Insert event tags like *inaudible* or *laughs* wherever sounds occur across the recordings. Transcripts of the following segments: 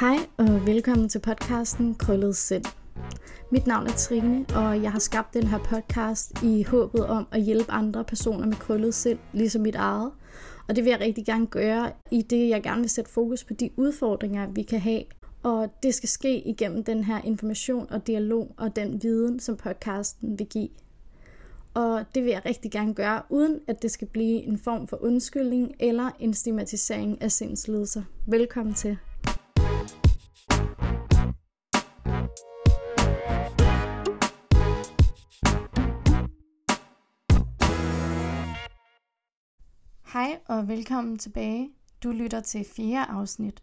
Hej og velkommen til podcasten Krøllet Sind. Mit navn er Trine, og jeg har skabt den her podcast i håbet om at hjælpe andre personer med krøllet sind, ligesom mit eget. Og det vil jeg rigtig gerne gøre i det, jeg gerne vil sætte fokus på de udfordringer, vi kan have. Og det skal ske igennem den her information og dialog og den viden, som podcasten vil give. Og det vil jeg rigtig gerne gøre, uden at det skal blive en form for undskyldning eller en stigmatisering af sindslidelser. Velkommen til. Hej og velkommen tilbage. Du lytter til fjerde afsnit.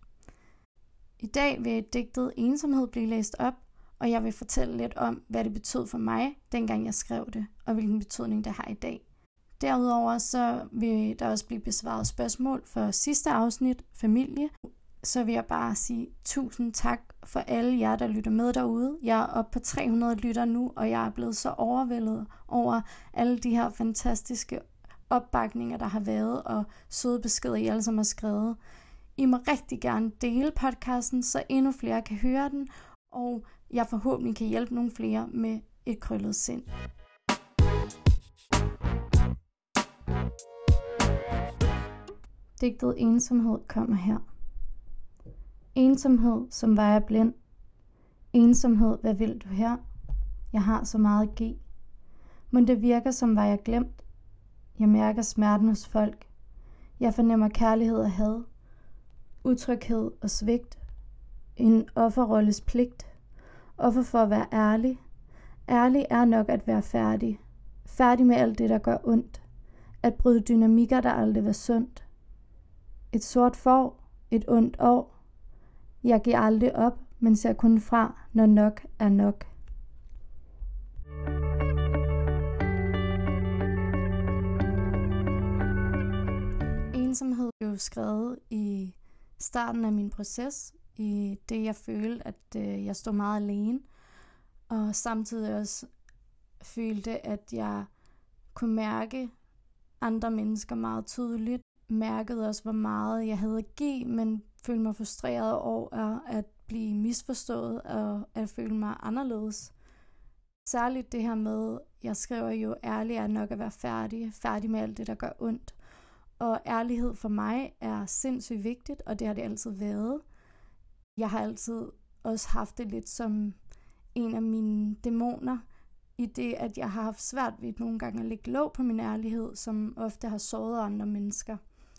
I dag vil digtet Ensomhed blive læst op, og jeg vil fortælle lidt om, hvad det betød for mig, dengang jeg skrev det, og hvilken betydning det har i dag. Derudover så vil der også blive besvaret spørgsmål for sidste afsnit, familie. Så vil jeg bare sige tusind tak for alle jer, der lytter med derude. Jeg er oppe på 300 lytter nu, og jeg er blevet så overvældet over alle de her fantastiske opbakninger, der har været, og søde beskeder, I alle sammen har skrevet. I må rigtig gerne dele podcasten, så endnu flere kan høre den, og jeg forhåbentlig kan hjælpe nogle flere med et krøllet sind. Digtet ensomhed kommer her. Ensomhed, som var jeg blind. Ensomhed, hvad vil du her? Jeg har så meget at give. Men det virker, som var jeg glemt. Jeg mærker smerten hos folk. Jeg fornemmer kærlighed og had. Utryghed og svigt. En offerrolles pligt. Offer for at være ærlig. Ærlig er nok at være færdig. Færdig med alt det, der gør ondt. At bryde dynamikker, der aldrig var sundt. Et sort får. Et ondt år. Jeg giver aldrig op, men ser kun fra, når nok er nok. Blev skrevet i starten af min proces, i det jeg følte, at øh, jeg stod meget alene, og samtidig også følte, at jeg kunne mærke andre mennesker meget tydeligt. Mærkede også, hvor meget jeg havde at give, men følte mig frustreret over at blive misforstået og at føle mig anderledes. Særligt det her med, jeg skriver jo, ærligt er nok at være færdig, færdig med alt det, der gør ondt. Og ærlighed for mig er sindssygt vigtigt, og det har det altid været. Jeg har altid også haft det lidt som en af mine dæmoner, i det, at jeg har haft svært ved nogle gange at lægge låg på min ærlighed, som ofte har såret andre mennesker.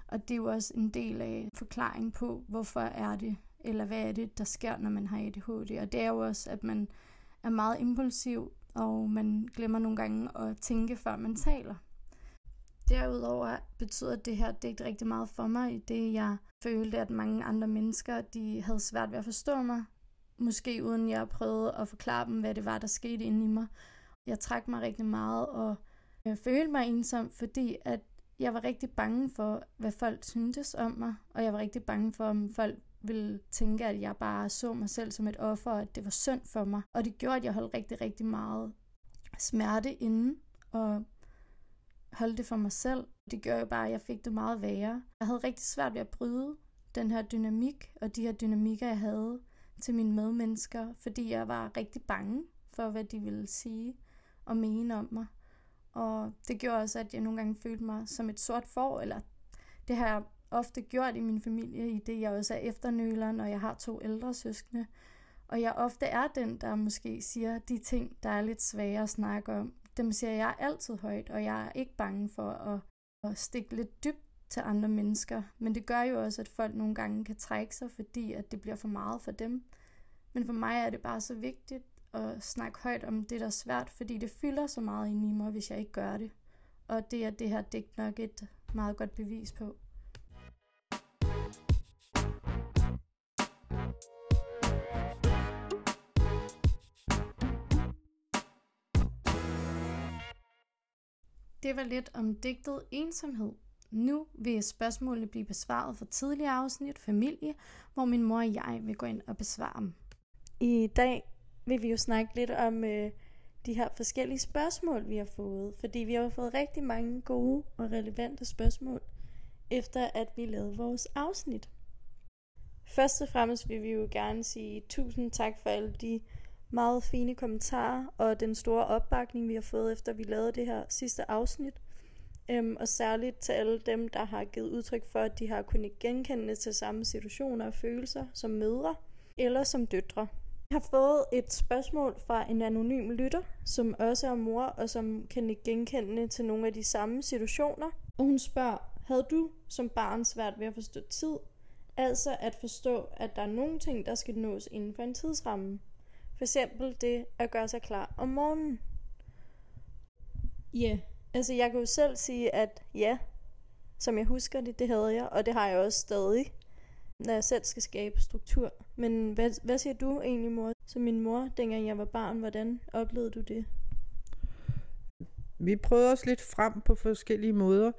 Og det er jo også en del af forklaring på, hvorfor er det, eller hvad er det, der sker, når man har ADHD. Og det er jo også, at man er meget impulsiv, og man glemmer nogle gange at tænke, før man taler. Derudover betyder det her digt rigtig meget for mig, i det jeg følte, at mange andre mennesker de havde svært ved at forstå mig. Måske uden jeg prøvede at forklare dem, hvad det var, der skete inde i mig. Jeg trak mig rigtig meget, og jeg følte mig ensom, fordi at jeg var rigtig bange for, hvad folk syntes om mig, og jeg var rigtig bange for, om folk ville tænke, at jeg bare så mig selv som et offer, og at det var synd for mig. Og det gjorde, at jeg holdt rigtig, rigtig meget smerte inde, og holde det for mig selv. Det gjorde jo bare, at jeg fik det meget værre. Jeg havde rigtig svært ved at bryde den her dynamik, og de her dynamikker, jeg havde til mine medmennesker, fordi jeg var rigtig bange for, hvad de ville sige og mene om mig. Og det gjorde også, at jeg nogle gange følte mig som et sort får, eller det har jeg ofte gjort i min familie, i det jeg også er efternøleren, og jeg har to ældre søskende. Og jeg ofte er den, der måske siger de ting, der er lidt svære at snakke om. Dem siger jeg altid højt, og jeg er ikke bange for at, at stikke lidt dybt til andre mennesker. Men det gør jo også, at folk nogle gange kan trække sig, fordi at det bliver for meget for dem. Men for mig er det bare så vigtigt at snakke højt om det, der er svært, fordi det fylder så meget ind i mig, hvis jeg ikke gør det. Og det er det her digt nok et meget godt bevis på. Det var lidt om digtet ensomhed. Nu vil spørgsmålene blive besvaret for tidligere afsnit familie, hvor min mor og jeg vil gå ind og besvare dem. I dag vil vi jo snakke lidt om øh, de her forskellige spørgsmål, vi har fået. Fordi vi har fået rigtig mange gode og relevante spørgsmål, efter at vi lavede vores afsnit. Først og fremmest vil vi jo gerne sige tusind tak for alle de meget fine kommentarer og den store opbakning, vi har fået efter vi lavede det her sidste afsnit. Øhm, og særligt til alle dem, der har givet udtryk for, at de har kunnet genkende til samme situationer og følelser som mødre eller som døtre. Jeg har fået et spørgsmål fra en anonym lytter, som også er mor og som kan genkende til nogle af de samme situationer. Og hun spørger, havde du som barn svært ved at forstå tid? Altså at forstå, at der er nogle ting, der skal nås inden for en tidsramme. For eksempel det at gøre sig klar om morgenen. Ja, yeah. altså jeg kan jo selv sige, at ja, som jeg husker det, det havde jeg, og det har jeg også stadig, når jeg selv skal skabe struktur. Men hvad, hvad siger du egentlig, mor? Som min mor, dengang jeg var barn, hvordan oplevede du det? Vi prøvede os lidt frem på forskellige måder,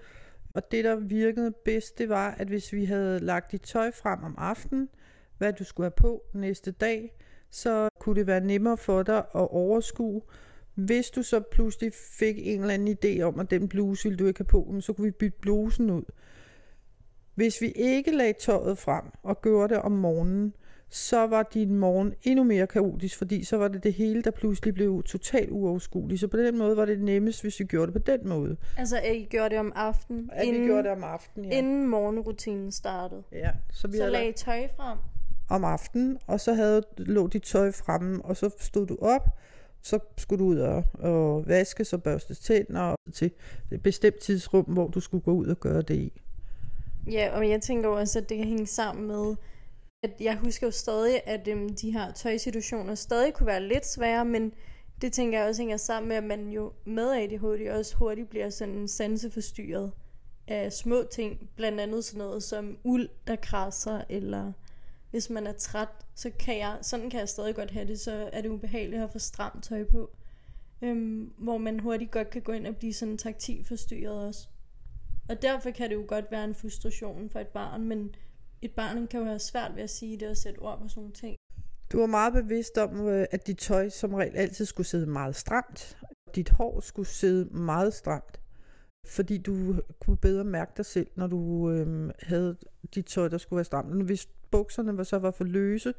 og det, der virkede bedst, det var, at hvis vi havde lagt dit tøj frem om aftenen, hvad du skulle have på næste dag, så kunne det være nemmere for dig at overskue. Hvis du så pludselig fik en eller anden idé om, at den bluse ville du ikke have på, så kunne vi bytte blusen ud. Hvis vi ikke lagde tøjet frem og gjorde det om morgenen, så var din morgen endnu mere kaotisk, fordi så var det det hele, der pludselig blev totalt uoverskueligt. Så på den måde var det nemmest, hvis vi gjorde det på den måde. Altså, at I gjorde det om aftenen? At inden, vi gjorde det om aftenen, ja. Inden morgenrutinen startede? Ja. Så, vi så lagde I tøj frem? Om aftenen, og så havde, lå dit tøj fremme, og så stod du op, så skulle du ud og, og vaske og børste tænder til et bestemt tidsrum, hvor du skulle gå ud og gøre det i. Ja, og jeg tænker også, at det kan hænge sammen med, at jeg husker jo stadig, at øhm, de her tøjsituationer stadig kunne være lidt svære, men det tænker jeg også hænger sammen med, at man jo med ADHD også hurtigt bliver sådan sanseforstyrret af små ting, blandt andet sådan noget som uld, der krasser, eller hvis man er træt, så kan jeg, sådan kan jeg stadig godt have det, så er det ubehageligt at få stramt tøj på. Øhm, hvor man hurtigt godt kan gå ind og blive sådan taktil forstyrret også. Og derfor kan det jo godt være en frustration for et barn, men et barn kan jo have svært ved at sige det og sætte ord på sådan nogle ting. Du var meget bevidst om, øh, at dit tøj som regel altid skulle sidde meget stramt. Dit hår skulle sidde meget stramt. Fordi du kunne bedre mærke dig selv, når du øhm, havde dit tøj, der skulle være stramt. Hvis bukserne var så var for løse,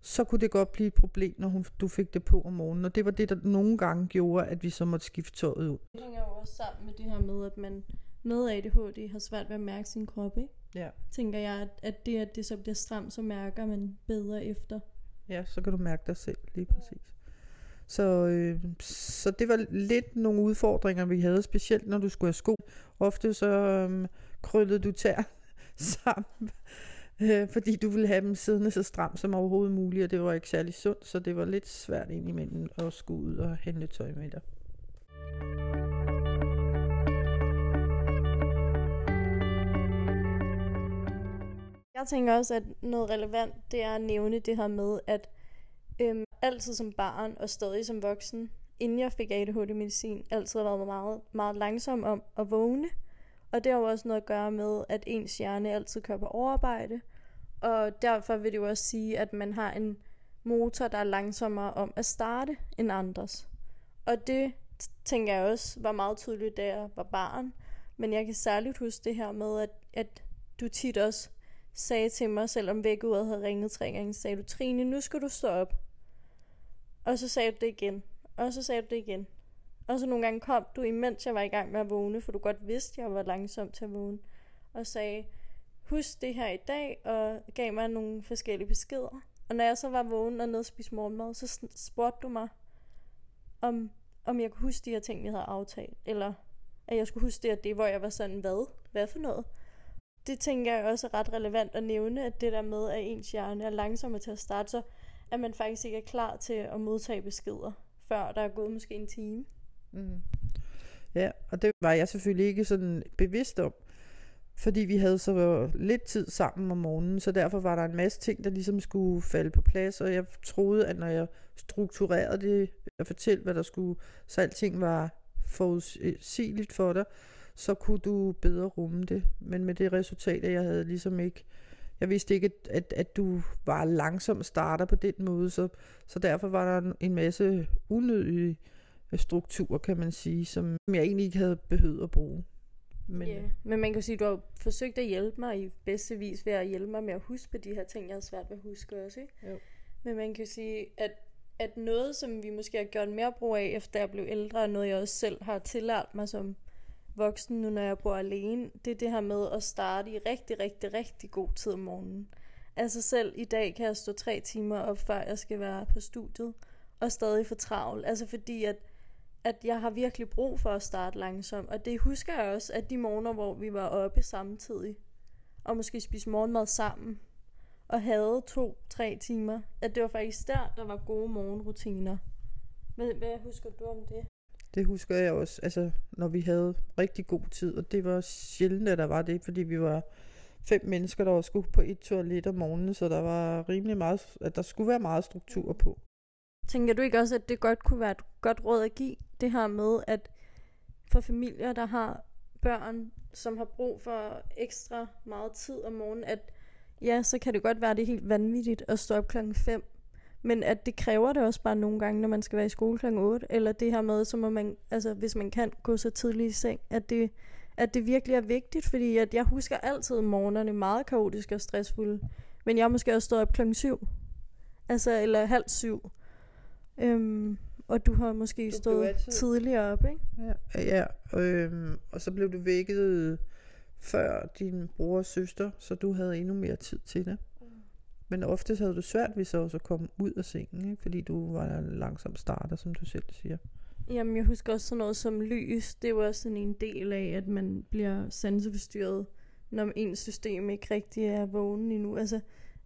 så kunne det godt blive et problem, når hun, du fik det på om morgenen. Og det var det, der nogle gange gjorde, at vi så måtte skifte tøjet ud. Det hænger jo også sammen med det her med, at man med ADHD har svært ved at mærke sin krop, ikke? Ja. Tænker jeg, at, at det, at det så bliver stramt, så mærker man bedre efter. Ja, så kan du mærke dig selv lige præcis. Så, øh, så det var lidt nogle udfordringer, vi havde, specielt når du skulle have sko. Ofte så øh, krøllede du tær *laughs* sammen, øh, fordi du ville have dem siddende så stramt som overhovedet muligt, og det var ikke særlig sundt, så det var lidt svært indimellem at skulle ud og hente tøj med dig. Jeg tænker også, at noget relevant, det er at nævne det her med, at øhm, altid som barn og stadig som voksen, inden jeg fik ADHD-medicin, altid har været meget, meget langsom om at vågne. Og det har jo også noget at gøre med, at ens hjerne altid kører på overarbejde. Og derfor vil det jo også sige, at man har en motor, der er langsommere om at starte end andres. Og det tænker jeg også var meget tydeligt, da jeg var barn. Men jeg kan særligt huske det her med, at, at du tit også sagde til mig, selvom vækkeuret havde ringet tre gange, sagde du, Trine, nu skal du stå op. Og så sagde du det igen. Og så sagde du det igen. Og så nogle gange kom du, imens jeg var i gang med at vågne, for du godt vidste, at jeg var langsom til at vågne. Og sagde, husk det her i dag, og gav mig nogle forskellige beskeder. Og når jeg så var vågen og nede og spiste morgenmad, så spurgte du mig, om, om jeg kunne huske de her ting, vi havde aftalt. Eller at jeg skulle huske det og det, hvor jeg var sådan, hvad? Hvad for noget? Det tænker jeg også er ret relevant at nævne, at det der med, at ens hjerne er langsommere til at starte, så at man faktisk ikke er klar til at modtage beskeder, før der er gået måske en time. Mm. Ja, og det var jeg selvfølgelig ikke sådan bevidst om, fordi vi havde så lidt tid sammen om morgenen, så derfor var der en masse ting, der ligesom skulle falde på plads, og jeg troede, at når jeg strukturerede det og fortalte, hvad der skulle, så alting var forudsigeligt for dig, så kunne du bedre rumme det. Men med det resultat, at jeg havde ligesom ikke, jeg vidste ikke, at, at du var langsom starter på den måde, så, så derfor var der en masse unødige strukturer, kan man sige, som jeg egentlig ikke havde behøvet at bruge. Men, yeah. men man kan sige, at du har forsøgt at hjælpe mig i bedste vis ved at hjælpe mig med at huske på de her ting, jeg har svært ved at huske også. Ikke? Jo. Men man kan sige, at, at noget, som vi måske har gjort mere brug af, efter jeg blev ældre, og noget jeg også selv har tillært mig som voksen, nu når jeg bor alene, det er det her med at starte i rigtig, rigtig, rigtig god tid om morgenen. Altså selv i dag kan jeg stå tre timer op, før jeg skal være på studiet, og stadig for travl. Altså fordi, at, at jeg har virkelig brug for at starte langsomt. Og det husker jeg også, at de morgener, hvor vi var oppe samtidig, og måske spiste morgenmad sammen, og havde to-tre timer, at det var faktisk der, der var gode morgenrutiner. Hvad, hvad husker du om det? Det husker jeg også, altså når vi havde rigtig god tid, og det var sjældent, at der var det, fordi vi var fem mennesker, der skulle på et toilet om morgenen, så der var rimelig meget, at der skulle være meget struktur på. Tænker du ikke også, at det godt kunne være et godt råd at give, det her med, at for familier, der har børn, som har brug for ekstra meget tid om morgenen, at ja, så kan det godt være, at det er helt vanvittigt at stå op klokken 5, men at det kræver det også bare nogle gange, når man skal være i skole klokken 8, eller det her med, så må man, altså hvis man kan gå så tidligt i seng, at det, at det virkelig er vigtigt, fordi at jeg husker altid morgenerne meget kaotiske og stressfulde, men jeg måske også stået op klokken 7, altså eller halv syv, øhm, og du har måske du stået altid... tidligere op, ikke? Ja, ja øhm, og så blev du vækket før din bror og søster, så du havde endnu mere tid til det. Men ofte havde du svært ved så også at komme ud af sengen, ikke? fordi du var en langsom starter, som du selv siger. Jamen, jeg husker også sådan noget som lys. Det var sådan en del af, at man bliver sanseforstyrret, når ens system ikke rigtig er vågen endnu. Altså,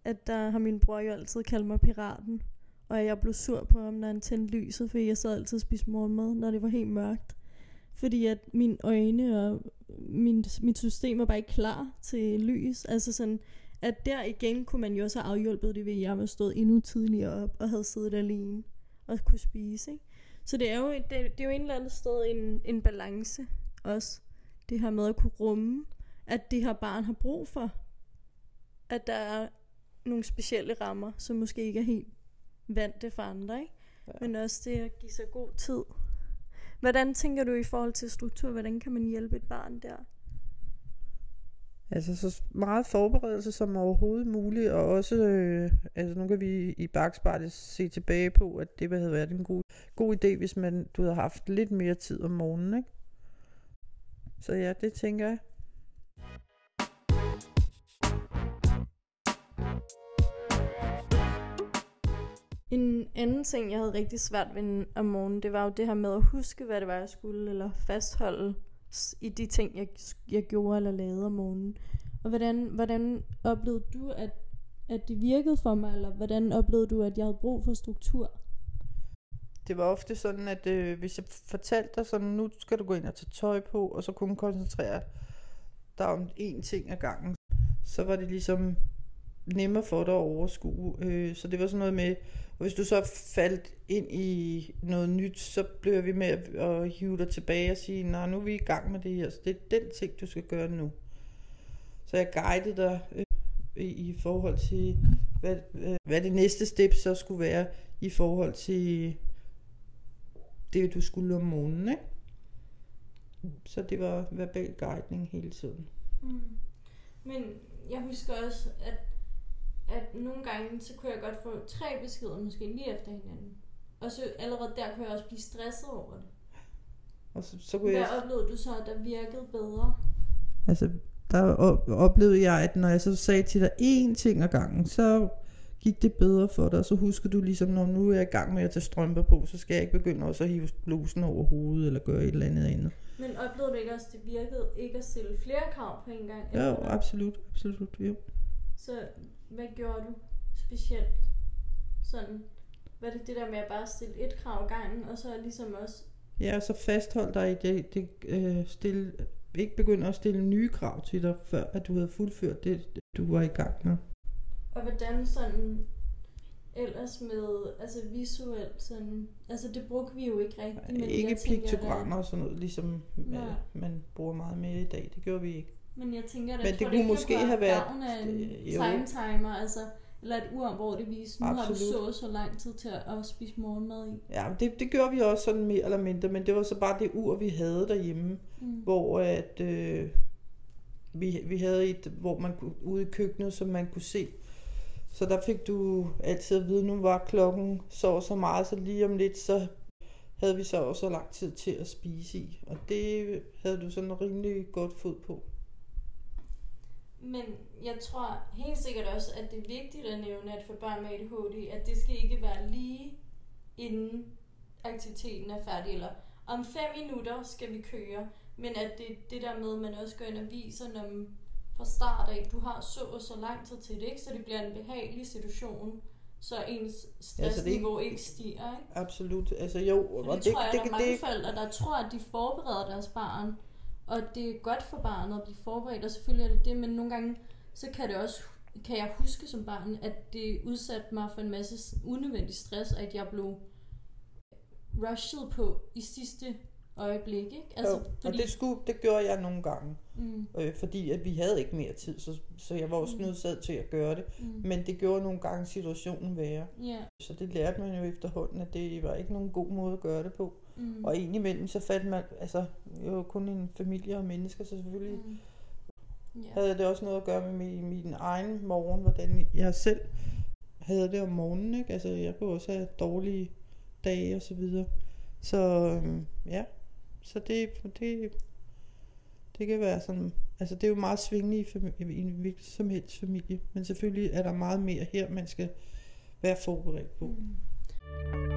at der har min bror jo altid kaldt mig piraten. Og jeg blev sur på ham, når han tændte lyset, fordi jeg sad altid og spiste morgenmad, når det var helt mørkt. Fordi at mine øjne og min, mit system var bare ikke klar til lys. Altså sådan, at der igen kunne man jo også have afhjulpet det ved, at jeg var stået endnu tidligere op og havde siddet alene og kunne spise. Ikke? Så det er jo, det, det er jo en eller anden sted en, en balance også. Det her med at kunne rumme, at det her barn har brug for. At der er nogle specielle rammer, som måske ikke er helt vante for andre. Ikke? Ja. Men også det at give sig god tid. Hvordan tænker du i forhold til struktur? Hvordan kan man hjælpe et barn der? Altså så meget forberedelse som overhovedet muligt, og også, øh, altså nu kan vi i bagspejlet se tilbage på, at det havde været en god, god idé, hvis man, du havde haft lidt mere tid om morgenen, ikke? Så ja, det tænker jeg. En anden ting, jeg havde rigtig svært ved om morgenen, det var jo det her med at huske, hvad det var, jeg skulle, eller fastholde i de ting, jeg, jeg gjorde eller lavede om morgenen. Og hvordan, hvordan oplevede du, at, at det virkede for mig, eller hvordan oplevede du, at jeg havde brug for struktur? Det var ofte sådan, at øh, hvis jeg fortalte dig sådan, nu skal du gå ind og tage tøj på, og så kunne koncentrere dig om én ting ad gangen, så var det ligesom nemmere for dig at overskue. Øh, så det var sådan noget med, og hvis du så faldt ind i noget nyt, så bliver vi med at hive dig tilbage og sige, nej, nu er vi i gang med det her, så det er den ting, du skal gøre nu. Så jeg guidede dig øh, i forhold til, hvad, øh, hvad det næste step så skulle være i forhold til det, du skulle om morgenen, ikke? Så det var verbal guidning hele tiden. Mm. Men jeg husker også, at at nogle gange, så kunne jeg godt få tre beskeder, måske lige efter hinanden. Og så allerede der kunne jeg også blive stresset over det. Og så, så kunne Hvad jeg... oplevede du så, at der virkede bedre? Altså, der oplevede jeg, at når jeg så sagde til dig én ting ad gangen, så gik det bedre for dig, og så husker du ligesom, når nu er jeg i gang med at tage strømper på, så skal jeg ikke begynde også at hive blusen over hovedet, eller gøre et eller andet andet. Men oplevede du ikke også, at det virkede ikke at stille flere krav på en gang? Ja, absolut, absolut, jo. Så hvad gjorde du specielt? Sådan, var det det der med at bare stille et krav gangen, og så ligesom også... Ja, så fasthold dig i det, det øh, stille, ikke begynde at stille nye krav til dig, før at du havde fuldført det, du var i gang med. Og hvordan sådan ellers med, altså visuelt sådan, altså det brugte vi jo ikke rigtigt. Men ikke piktogrammer og sådan noget, ligesom man, man bruger meget mere i dag, det gjorde vi ikke. Men jeg tænker, at men det, det kunne måske have været af en time timer, altså eller et ur, hvor det viser, nu Absolut. har du så så lang tid til at, at spise morgenmad i. Ja, det, det gjorde vi også sådan mere eller mindre, men det var så bare det ur, vi havde derhjemme, Mm. hvor at øh, vi, vi havde et, hvor man kunne, ude i køkkenet, som man kunne se. Så der fik du altid at vide, nu var klokken så så meget, så lige om lidt, så havde vi så også så lang tid til at spise i. Og det havde du sådan rimelig godt fod på. Men jeg tror helt sikkert også, at det er vigtigt at nævne, at for børn med ADHD, at det skal ikke være lige inden aktiviteten er færdig, eller om fem minutter skal vi køre, men at det det der med, at man også går ind og viser, når man fra start af, du har så og så lang tid til det, ikke? så det bliver en behagelig situation, så ens stressniveau ikke stiger. Ikke? Absolut. Altså jo, For og det, tror jeg, der er det, mange det, forældre, der tror, at de forbereder deres barn, og det er godt for barnet at blive forberedt, og selvfølgelig er det det, men nogle gange, så kan det også, kan jeg huske som barn, at det udsatte mig for en masse unødvendig stress, at jeg blev rushet på i sidste øjeblik, ikke? altså, jo, og det, skulle, det gjorde jeg nogle gange, mm, øh, fordi at vi havde ikke mere tid, så, så jeg var også Mm. nødsaget til at gøre det. mm, Men det gjorde nogle gange situationen værre. ja, Så det lærte man jo efterhånden, at det var ikke nogen god måde at gøre det på. Mm, Og indimellem så fandt man, altså var kun en familie og mennesker, så selvfølgelig mm, ja, havde det også noget at gøre med min, min egen morgen, hvordan jeg selv havde det om morgenen. Ikke? Altså jeg kunne også have dårlige dage og så videre. Så øhm, ja, så det, det, det kan være sådan, altså det er jo meget svingende i, familie, i en hvilken som helst familie, men selvfølgelig er der meget mere her, man skal være forberedt på. mm.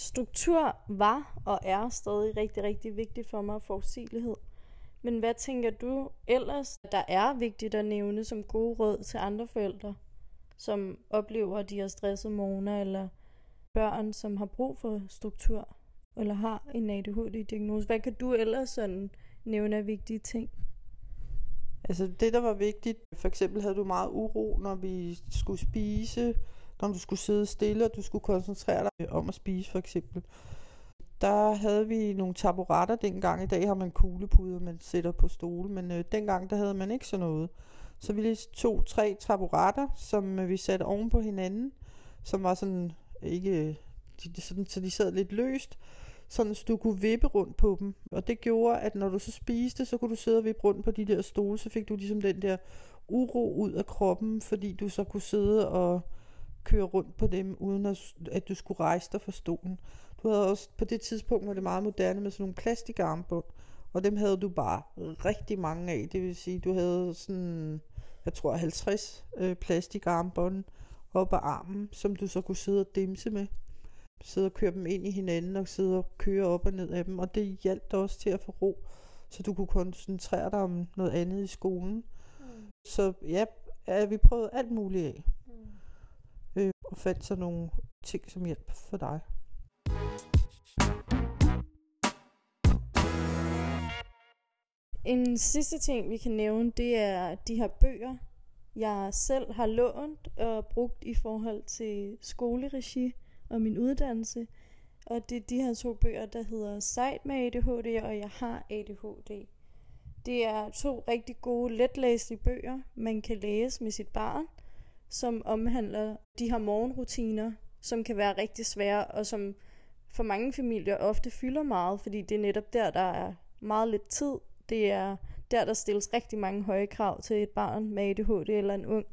Struktur var og er stadig rigtig, rigtig vigtigt for mig, forudsigelighed. Men hvad tænker du ellers, der er vigtigt at nævne som gode råd til andre forældre, som oplever, at de har stresset morgener, eller børn, som har brug for struktur, eller har en ADHD-diagnose? Hvad kan du ellers sådan nævne af vigtige ting? Altså det, der var vigtigt, for eksempel havde du meget uro, når vi skulle spise, når du skulle sidde stille, og du skulle koncentrere dig om at spise for eksempel. Der havde vi nogle taburetter dengang. I dag har man kuglepuder, man sætter på stole, men øh, dengang der havde man ikke sådan noget. Så vi lige tog tre taburetter, som øh, vi satte oven på hinanden, som var sådan øh, ikke øh, de, sådan, så de sad lidt løst, sådan så du kunne vippe rundt på dem. Og det gjorde, at når du så spiste, så kunne du sidde og vippe rundt på de der stole, så fik du ligesom den der uro ud af kroppen, fordi du så kunne sidde og køre rundt på dem, uden at, at du skulle rejse dig fra stolen. Du havde også, på det tidspunkt var det meget moderne med sådan nogle plastikarmbånd, og dem havde du bare rigtig mange af. Det vil sige, du havde sådan, jeg tror 50 øh, plastikarmbånd op ad armen, som du så kunne sidde og dimse med sidde og køre dem ind i hinanden og sidde og køre op og ned af dem. Og det hjalp dig også til at få ro, så du kunne koncentrere dig om noget andet i skolen. Mm. Så ja, ja vi prøvede alt muligt af. Øh, og fandt så nogle ting, som hjælp for dig. En sidste ting, vi kan nævne, det er de her bøger, jeg selv har lånt og brugt i forhold til skoleregi og min uddannelse. Og det er de her to bøger, der hedder Sejt med ADHD og Jeg har ADHD. Det er to rigtig gode, letlæselige bøger, man kan læse med sit barn, som omhandler de her morgenrutiner, som kan være rigtig svære, og som for mange familier ofte fylder meget, fordi det er netop der, der er meget lidt tid. Det er der, der stilles rigtig mange høje krav til et barn med ADHD eller en ung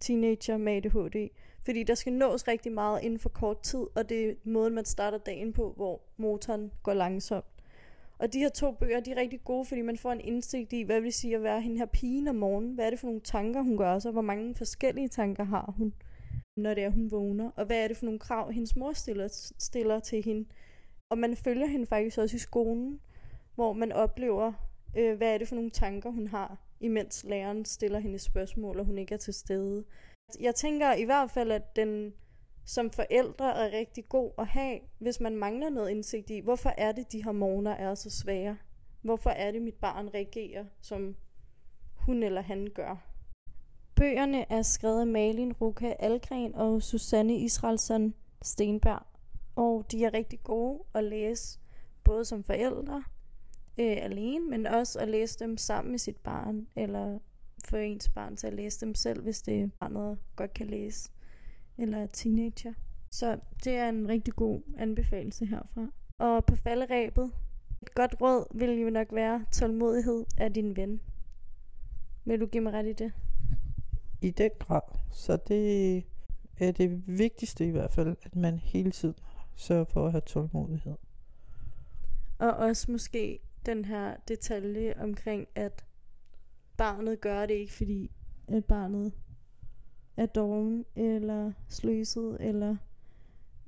teenager med ADHD. Fordi der skal nås rigtig meget inden for kort tid, og det er måden, man starter dagen på, hvor motoren går langsomt. Og de her to bøger, de er rigtig gode, fordi man får en indsigt i, hvad vil det sige at være hende her pigen om morgenen? Hvad er det for nogle tanker, hun gør sig? Hvor mange forskellige tanker har hun, når det er, hun vågner? Og hvad er det for nogle krav, hendes mor stiller, stiller til hende? Og man følger hende faktisk også i skolen, hvor man oplever, øh, hvad er det for nogle tanker, hun har, imens læreren stiller hende spørgsmål, og hun ikke er til stede. Jeg tænker i hvert fald, at den som forældre er rigtig god at have, hvis man mangler noget indsigt i, hvorfor er det, de her morgener er så svære? Hvorfor er det, mit barn reagerer, som hun eller han gør? Bøgerne er skrevet af Malin Ruka Algren og Susanne Israelsen Stenberg, og de er rigtig gode at læse, både som forældre, øh, alene, men også at læse dem sammen med sit barn, eller få ens barn til at læse dem selv, hvis det er barnet godt kan læse, eller er teenager. Så det er en rigtig god anbefaling herfra. Og på falderæbet, et godt råd vil jo nok være tålmodighed af din ven. Vil du give mig ret i det? I den grad. Så det er det vigtigste i hvert fald, at man hele tiden sørger for at have tålmodighed. Og også måske den her detalje omkring, at barnet gør det ikke, fordi at barnet er doven, eller sløset, eller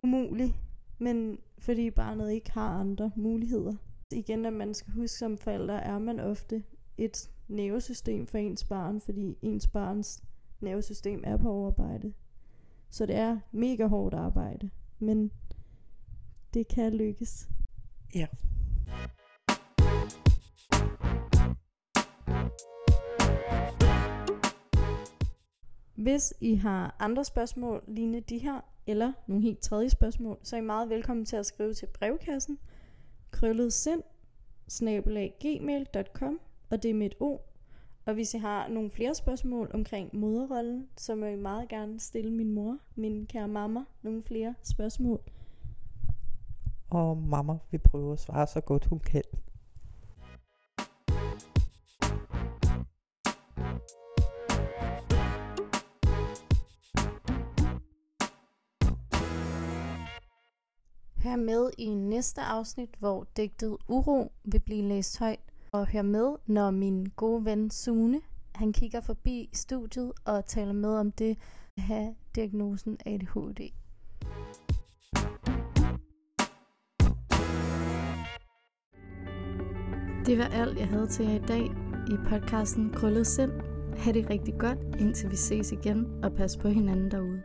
umulig, men fordi barnet ikke har andre muligheder. Igen, at man skal huske som forældre, er man ofte et nervesystem for ens barn, fordi ens barns nervesystem er på overarbejde. Så det er mega hårdt arbejde, men det kan lykkes. Ja. Hvis I har andre spørgsmål lignende de her, eller nogle helt tredje spørgsmål, så er I meget velkommen til at skrive til brevkassen krøllet sind gmail.com og det er med et O. Og hvis I har nogle flere spørgsmål omkring moderrollen, så må I meget gerne stille min mor, min kære mamma, nogle flere spørgsmål. Og mamma vil prøve at svare så godt hun kan. Hør med i næste afsnit, hvor digtet Uro vil blive læst højt. Og hør med, når min gode ven Sune, han kigger forbi studiet og taler med om det at have diagnosen ADHD. Det var alt, jeg havde til jer i dag i podcasten Krøllet Sind. Ha' det rigtig godt, indtil vi ses igen, og pas på hinanden derude.